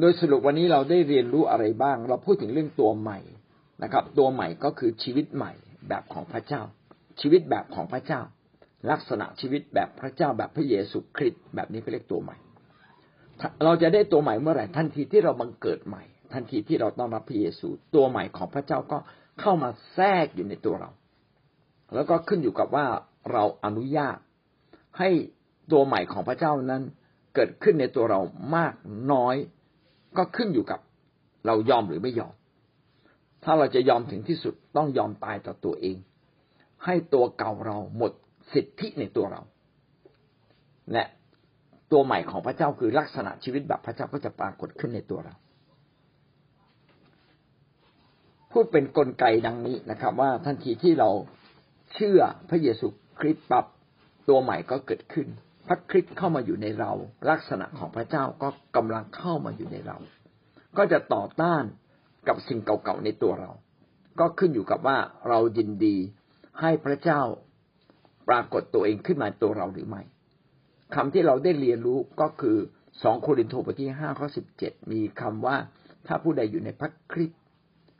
โดยสรุปวันนี้เราได้เรียนรู้อะไรบ้าง เราพูดถึงเรื่องตัวใหม่นะครับ ตัวใหม่ก็คือชีวิตใหม่แบบของพระเจ้า ชีวิตแบบของพระเจ้า ลักษณะชีวิตแบบพระเจ้าแบบพระเยซูคริสต์แบบนี้เขาเรียกตัวใหม่ เราจะได้ตัวใหม่เมื่อไหร่ทันทีที่เราบังเกิดใหม่ ทันทีที่เราต้อนรับพระเยซูตัวใหม่ของพระเจ้าก็เข้ามาแทรกอยู่ในตัวเรา แล้วก็ขึ้นอยู่กับว่าเราอนุญาตให้ตัวใหม่ของพระเจ้านั้นเกิดขึ้นในตัวเรามากน้อย ก็ขึ้นอยู่กับเรายอมหรือไม่ยอม ถ้าเราจะยอมถึงที่สุดต้องยอมตายต่อตัวเอง ให้ตัวเก่าเราหมดสิทธิในตัวเรา และตัวใหม่ของพระเจ้าคือลักษณะชีวิตแบบพระเจ้าก็จะปรากฏขึ้นในตัวเรา พูดเป็นนกลไกดังนี้นะครับ ว่าทันทีที่เราเชื่อพระเยซูคริสต์ปับตัวใหม่ก็เกิดขึ้น พระคริสต์เข้ามาอยู่ในเรา ลักษณะของพระเจ้าก็กำลังเข้ามาอยู่ในเรา ก็จะต่อต้านกับสิ่งเก่าๆในตัวเรา ก็ขึ้นอยู่กับว่าเรายินดีให้พระเจ้าปรากฏตัวเองขึ้นมาตัวเราหรือไม่คำที่เราได้เรียนรู้ก็คือสองโครินธ์บทที่ห้าข้อสิบเจ็ดมีคำว่าถ้าผู้ใดอยู่ในพระคริสต์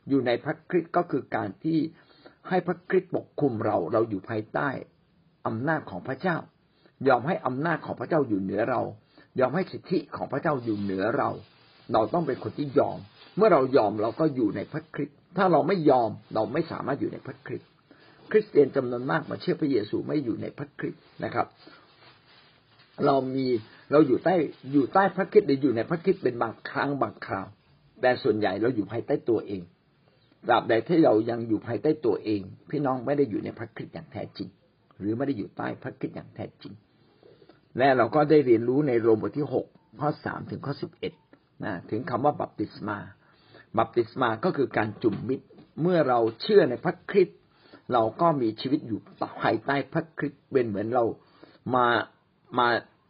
อยู่ในพระคริสต์ก็คือการที่ให้พระคริสต์ปกคุมเราเราอยู่ภายใต้อำนาจของพระเจ้า ยอมให้อำนาจของพระเจ้าอยู่เหนือเรา ยอมให้สิทธิของพระเจ้าอยู่เหนือเรา เราต้องเป็นคนที่ยอม เมื่อเรายอมเราก็อยู่ในพระคริสต์ถ้าเราไม่ยอมเราไม่สามารถอยู่ในพระคริสต์คริสเตียนจำนวนมากมาเชื่อพระเยซูไม่อยู่ในพระคริสต์นะครับ เรามีเราอยู่ใต้อยู่ใต้พระคริสต์หรืออยู่ในพระคริสต์เป็นบางครั้งบางคราว แต่ส่วนใหญ่เราอยู่ภายใต้ตัวเองตราบใดที่เรายังอยู่ภายใต้ตัวเอง พี่น้องไม่ได้อยู่ในพระคริสต์อย่างแท้จริง หรือไม่ได้อยู่ใต้พระคริสต์อย่างแท้จริง และเราก็ได้เรียนรู้ในโรมบทที่หกข้อสามถึงข้อสิบเอ็ดนะถึงคำว่าบัพติศมา บัพติศมาก็คือการจุ่มมิตรเมื่อเราเชื่อในพระคริสต์เราก็มีชีวิตอยู่ภายใต้พระคริสต์เป็นเหมือนเรามามา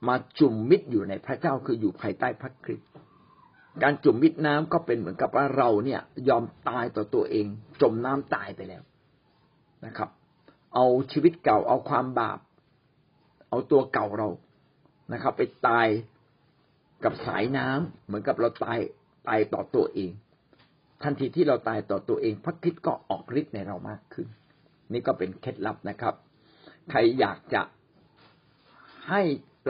มาจุ่มมิตรอยู่ในพระเจ้าคืออยู่ภายใต้พระคริสต์การจุ่มมิดน้ำก็เป็นเหมือนกับว่าเราเนี่ยยอมตายต่อตัวเอง จมน้ำตายไปแล้วนะครับ เอาชีวิตเก่าเอาความบาป เอาตัวเก่าเรา นะครับ ไปตายกับสายน้ำเหมือนกับเราตายตายต่อตัวเอง ทันทีที่เราตายต่อตัวเอง พระคิดก็ออกฤทธิ์ในเรามากขึ้น นี่ก็เป็นเคล็ดลับนะครับ ใครอยากจะให้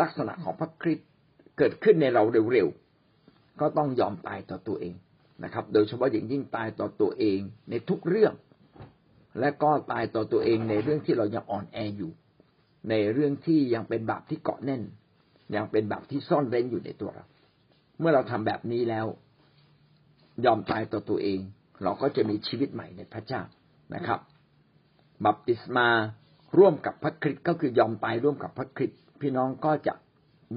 ลักษณะของพระคริสต์เกิดขึ้นในเราเร็วๆ ก็ต้องยอมตายต่อตัวเองนะครับ โดยเฉพาะอย่างยิ่งตายต่อตัวเองในทุกเรื่อง และก็ตายต่อตัวเองในเรื่องที่เรายังอ่อนแออยู่ ในเรื่องที่ยังเป็นบาปที่เกาะแน่น ยังเป็นบาปที่ซ่อนเร้นอยู่ในตัวเรา เมื่อเราทำแบบนี้แล้ว ยอมตายต่อตัวเอง เราก็จะมีชีวิตใหม่ในพระเจ้านะครับบัพติศมาร่วมกับพระคริสต์ก็คือยอมตายร่วมกับพระคริสต์พี่น้องก็จะ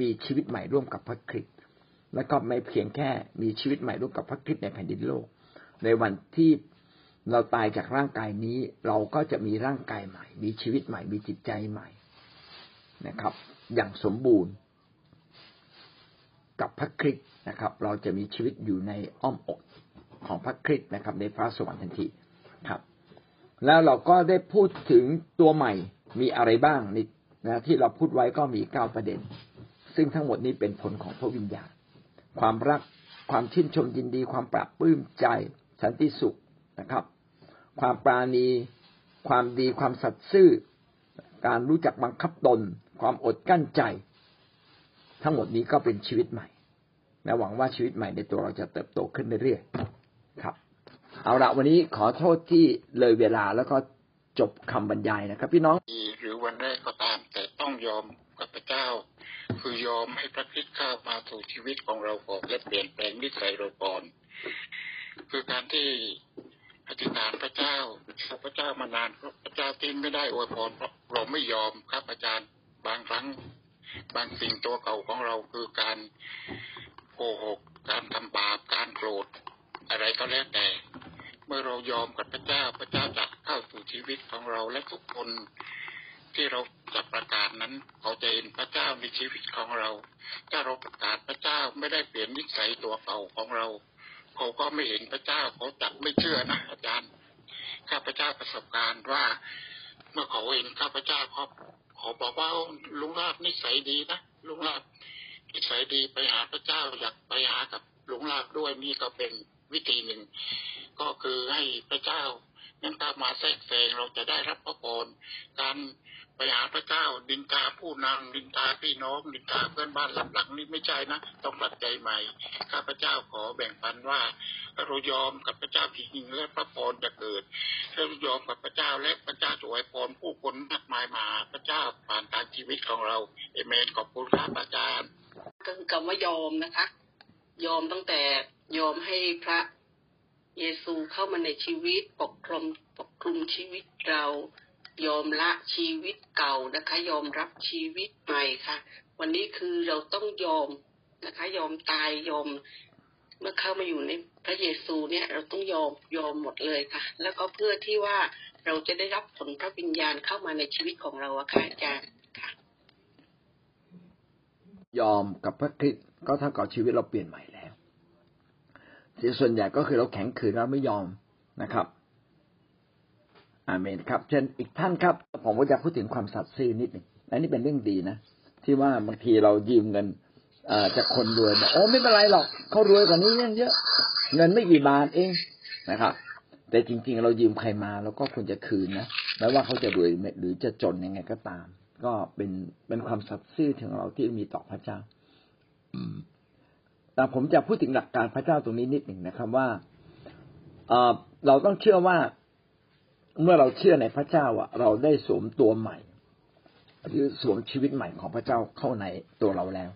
มีชีวิตใหม่ร่วมกับพระคริสต์และก็ไม่เพียงแค่มีชีวิตใหม่ร่วมกับพระคริสต์ในแผ่นดินโลก ในวันที่เราตายจากร่างกายนี้ เราก็จะมีร่างกายใหม่ มีชีวิตใหม่มีจิตใจใหม่นะครับ อย่างสมบูรณ์ กับพระคริสต์นะครับ เราจะมีชีวิตอยู่ในอ้อมอกของพระคริสต์นะครับ ในฟ้าสวรรค์ทันทีครับ แล้วเราก็ได้พูดถึงตัวใหม่มีอะไรบ้างนี่นะที่เราพูดไว้ก็มีเก้าประเด็น ซึ่งทั้งหมดนี้เป็นผลของพระวิญญาณ ความรักความชื่นชมยินดี ความปรับปลื้มใจ สันติสุขนะครับ ความปราณี ความดีความสัตย์ซื่อ การรู้จักบังคับตน ความอดกั้นใจ ทั้งหมดนี้ก็เป็นชีวิตใหม่และหวังว่าชีวิตใหม่ในตัวเราจะเติบโตขึ้นเรื่อยๆครับ เอาละวันนี้ขอโทษที่เลยเวลาแล้วก็จบคำบรรยายนะครับ พี่น้องหรือวันแรกก็ตาม แต่ต้องยอมกับพระเจ้า คือยอมให้พระคริสต์เข้ามาสู่ชีวิตของเราก่อนและเปลี่ยนแปลงนิสัยเราก่อนคือการที่อธิษฐานพระเจ้าพระเจ้ามานานพระเจ้าที่ไม่ได้อวยพรเพราะเราไม่ยอมครับอาจารย์บางครั้ง บางสิ่งตัวเก่าของเราคือการโกหก การทำบาป การโกรธ อะไรก็แล้วแต่ เมื่อเรายอมกับพระเจ้าพระเจ้าจะเข้าสู่ชีวิตของเราและทุกคนที่เราจะประกาศนั้นเขาจะเห็นพระเจ้าในชีวิตของเรา ถ้าเราประกาศพระเจ้าไม่ได้เปลี่ยนนิสัยตัวเก่าของเรา เขาก็ไม่เห็นพระเจ้าเขาจะไม่เชื่อนะอาจารย์ข้าพเจ้าประสบการณ์ว่า เมื่อเขาเห็นข้าพเจ้าเขา ขอบอกว่าลุงราบนิสัยดีนะลุงราบนิสัยดีไปหาพระเจ้าอยากไปหากับหลงลาบด้วยนี่ก็เป็นวิธีหนึ่ง ก็คือให้พระเจ้านั้นตามมาแทรกแซงเราจะได้รับพระพรการ ไปหาพระเจ้าดินทาผู้นำดินทาพี่น้องดินทาเพื่อนบ้านหลับหลังนี่ไม่ใช่นะต้องปรับใจใหม่ข้าพระเจ้าขอแบ่งปันว่าเรายอมกับพระเจ้าจริงและพระพรจะเกิดเรายอมกับพระเจ้าและพระเจ้าจะไว้พรผู้คนมากมายมาพระเจ้าผ่านการชีวิตของเราเอเมนขอบคุณครับอาจารย์ก็คือคำว่ายอมนะคะ ยอมตั้งแต่ยอมให้พระเยซูเข้ามาในชีวิตปกคลุมปกคลุมชีวิตเรา ยอมละชีวิตเก่านะคะ ยอมรับชีวิตใหม่ค่ะ วันนี้คือเราต้องยอมนะคะ ยอมตายยอม เมื่อเข้ามาอยู่ในพระเยซูเนี่ยเราต้องยอมยอมหมดเลยค่ะ แล้วก็เพื่อที่ว่าเราจะได้รับผลพระวิญญาณเข้ามาในชีวิตของเราอะค่ะอาจารย์ค่ะ ยอมกับพระคริสต์ก็เท่ากับชีวิตเราเปลี่ยนใหม่แล้วส่วนใหญ่ก็คือเราแข็งขืนเราไม่ยอมนะครับ อาเมนครับ เช่นอีกท่านครับ ผมก็จะพูดถึงความสัตย์ซื่อนิดหนึ่งอันนี้เป็นเรื่องดีนะ ที่ว่าบางทีเรายืมเงินอจากคนรวยโอ้ไม่เป็นไรหรอกเขารวยกว่านี้เยอะเงินไม่กี่บาทเองนะครับแต่จริงๆ เรายืมใครมาเราก็ควรจะคืนนะไม่ว่าเขาจะรวยหรือจะจนยังไงก็ตาม ก็เป็นเป็นความสัตย์ซื่อของเราที่มีต่อพระเจ้าแต่ผมจะพูดถึงหลักการพระเจ้าตรงนี้นิดหนึ่งนะครับว่าเราต้องเชื่อว่า เมื่อเราเชื่อในพระเจ้าอะ เราได้สวมตัวใหม่ หรือสวมชีวิตใหม่ของพระเจ้าเข้าในตัวเราแล้ว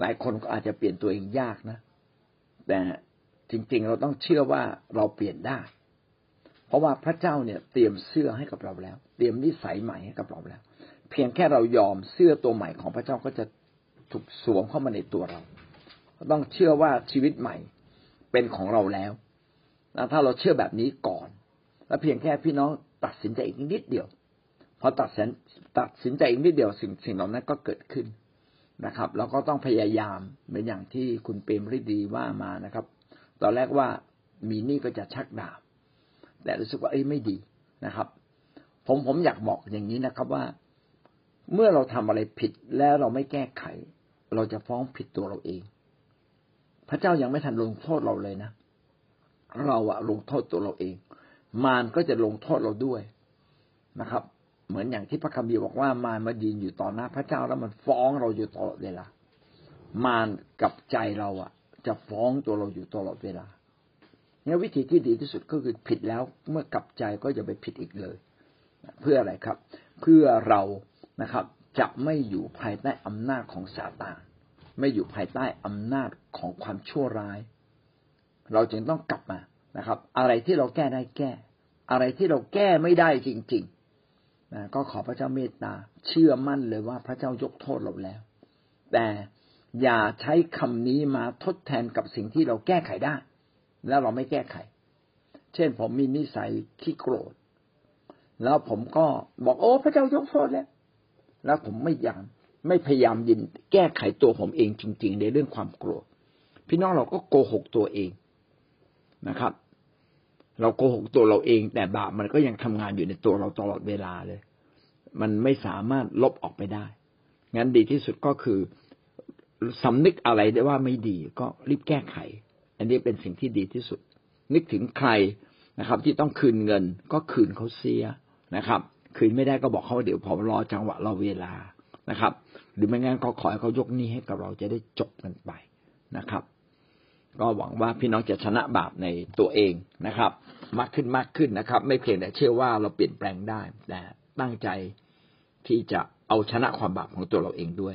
หลายคนก็อาจจะเปลี่ยนตัวเองยากนะ แต่จริง ๆ เราต้องเชื่อว่าเราเปลี่ยนได้ เพราะว่าพระเจ้าเนี่ย เตรียมเสื้อให้กับเราแล้ว เตรียมนิสัยใหม่ให้กับเราแล้ว เพียงแค่เรายอมเสื้อตัวใหม่ของพระเจ้าก็จะถูกสวมเข้ามาในตัวเรา ต้องเชื่อว่าชีวิตใหม่เป็นของเราแล้วนะถ้าเราเชื่อแบบนี้ก่อน แล้วเพียงแค่พี่น้องตัดสินใจอีกนิดเดียวพอตัดสินตัดสินใจอีกนิดเดียวสิ่งสิ่งเหล่านั้นก็เกิดขึ้นนะครับแล้วก็ต้องพยายามเหมือนอย่างที่คุณเปรมฤดีว่ามานะครับ ตอนแรกว่ามีนี่ก็จะชักดาบ แต่รู้สึกว่าเอ้ยไม่ดีนะครับ ผมผมอยากบอกอย่างนี้นะครับว่า เมื่อเราทำอะไรผิดแล้วเราไม่แก้ไข เราจะฟ้องผิดตัวเราเอง พระเจ้ายังไม่ทันลงโทษเราเลยนะ เราอะลงโทษตัวเราเอง มารก็จะลงโทษเราด้วยนะครับ เหมือนอย่างที่พระคัมภีร์บอกว่ามารมายืนอยู่ต่อหน้าพระเจ้าแล้วมันฟ้องเราอยู่ตลอดเวลามารกับใจเราอะ จะฟ้องตัวเราอยู่ตลอดเวลาเนี่ยวิธีที่ดีที่สุดก็คือผิดแล้วเมื่อกลับใจก็อย่าไปผิดอีกเลย เพื่ออะไรครับ เพื่อเรานะครับ จะไม่อยู่ภายใต้อำนาจของซาตานไม่อยู่ภายใต้อำนาจของความชั่วร้าย เราจึงต้องกลับมา นะครับ อะไรที่เราแก้ได้แก้ อะไรที่เราแก้ไม่ได้จริงๆนะก็ขอพระเจ้าเมตตา เชื่อมั่นเลยว่าพระเจ้ายกโทษเราแล้ว แต่อย่าใช้คำนี้มาทดแทนกับสิ่งที่เราแก้ไขได้ แล้วเราไม่แก้ไข เช่นผมมีนิสัยขี้โกรธ แล้วผมก็บอกโอ้พระเจ้ายกโทษแล้ว แล้วผมไม่ยามไม่พยายามยินแก้ไขตัวผมเองจริง ๆ ในเรื่องความโกรธ พี่น้องเราก็โกหกตัวเองนะครับ เราโกหกตัวเราเอง แต่บาปมันก็ยังทำงานอยู่ในตัวเราตลอดเวลาเลย มันไม่สามารถลบออกไปได้ งั้นดีที่สุดก็คือสำนึกอะไรได้ว่าไม่ดีก็รีบแก้ไข อันนี้เป็นสิ่งที่ดีที่สุด นึกถึงใครนะครับ ที่ต้องคืนเงินก็คืนเขาเสียนะครับ คืนไม่ได้ก็บอกเขาเดี๋ยวผมรอจังหวะรอเวลานะครับ หรือไม่งั้นก็ขอให้เขายกหนี้ให้กับเราจะได้จบกันไปนะครับ ก็หวังว่าพี่น้องจะชนะบาปในตัวเองนะครับ มากขึ้นมากขึ้นนะครับ ไม่เพียงแต่เชื่อว่าเราเปลี่ยนแปลงได้ แต่ตั้งใจที่จะเอาชนะความบาปของตัวเราเองด้วย